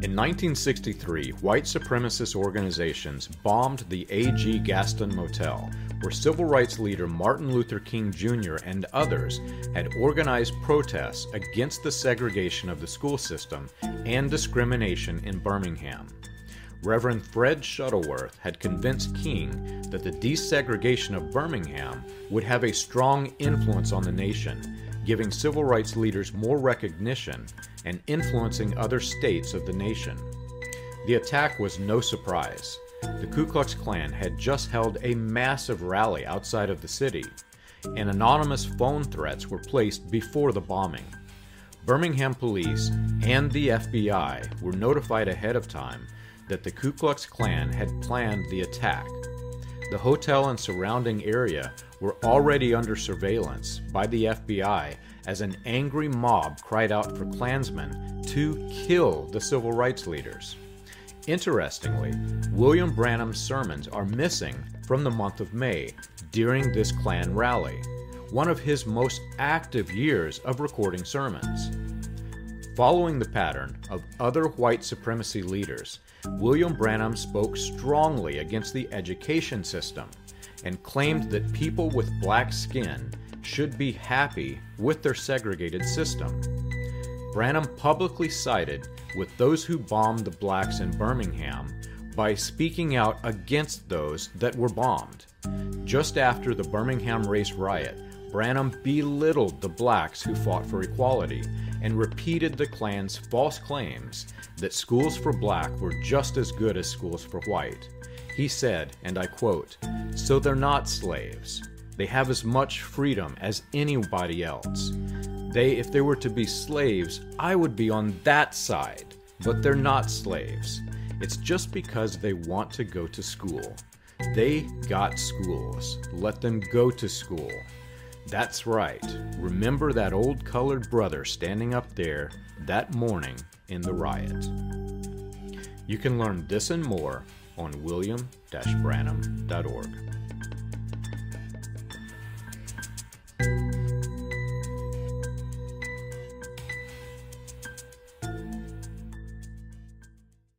In 1963, white supremacist organizations bombed the A.G. Gaston Motel, where civil rights leader Martin Luther King Jr. and others had organized protests against the segregation of the school system and discrimination in Birmingham. Reverend Fred Shuttlesworth had convinced King that the desegregation of Birmingham would have a strong influence on the nation, giving civil rights leaders more recognition and influencing other states of the nation. The attack was no surprise. The Ku Klux Klan had just held a massive rally outside of the city, and anonymous phone threats were placed before the bombing. Birmingham police and the FBI were notified ahead of time that the Ku Klux Klan had planned the attack. The hotel and surrounding area were already under surveillance by the FBI as an angry mob cried out for Klansmen to kill the civil rights leaders. Interestingly, William Branham's sermons are missing from the month of May during this Klan rally, one of his most active years of recording sermons. Following the pattern of other white supremacy leaders, William Branham spoke strongly against the education system and claimed that people with black skin should be happy with their segregated system. Branham publicly sided with those who bombed the blacks in Birmingham by speaking out against those that were bombed. Just after the Birmingham race riot, Branham belittled the blacks who fought for equality and repeated the Klan's false claims that schools for black were just as good as schools for white. He said, and I quote, So they're not slaves. They have as much freedom as anybody else. They, if they were to be slaves, I would be on that side. But they're not slaves. It's just because they want to go to school. They got schools. Let them go to school. That's right. Remember that old colored brother standing up there that morning in the riot. You can learn this and more on william-branham.org.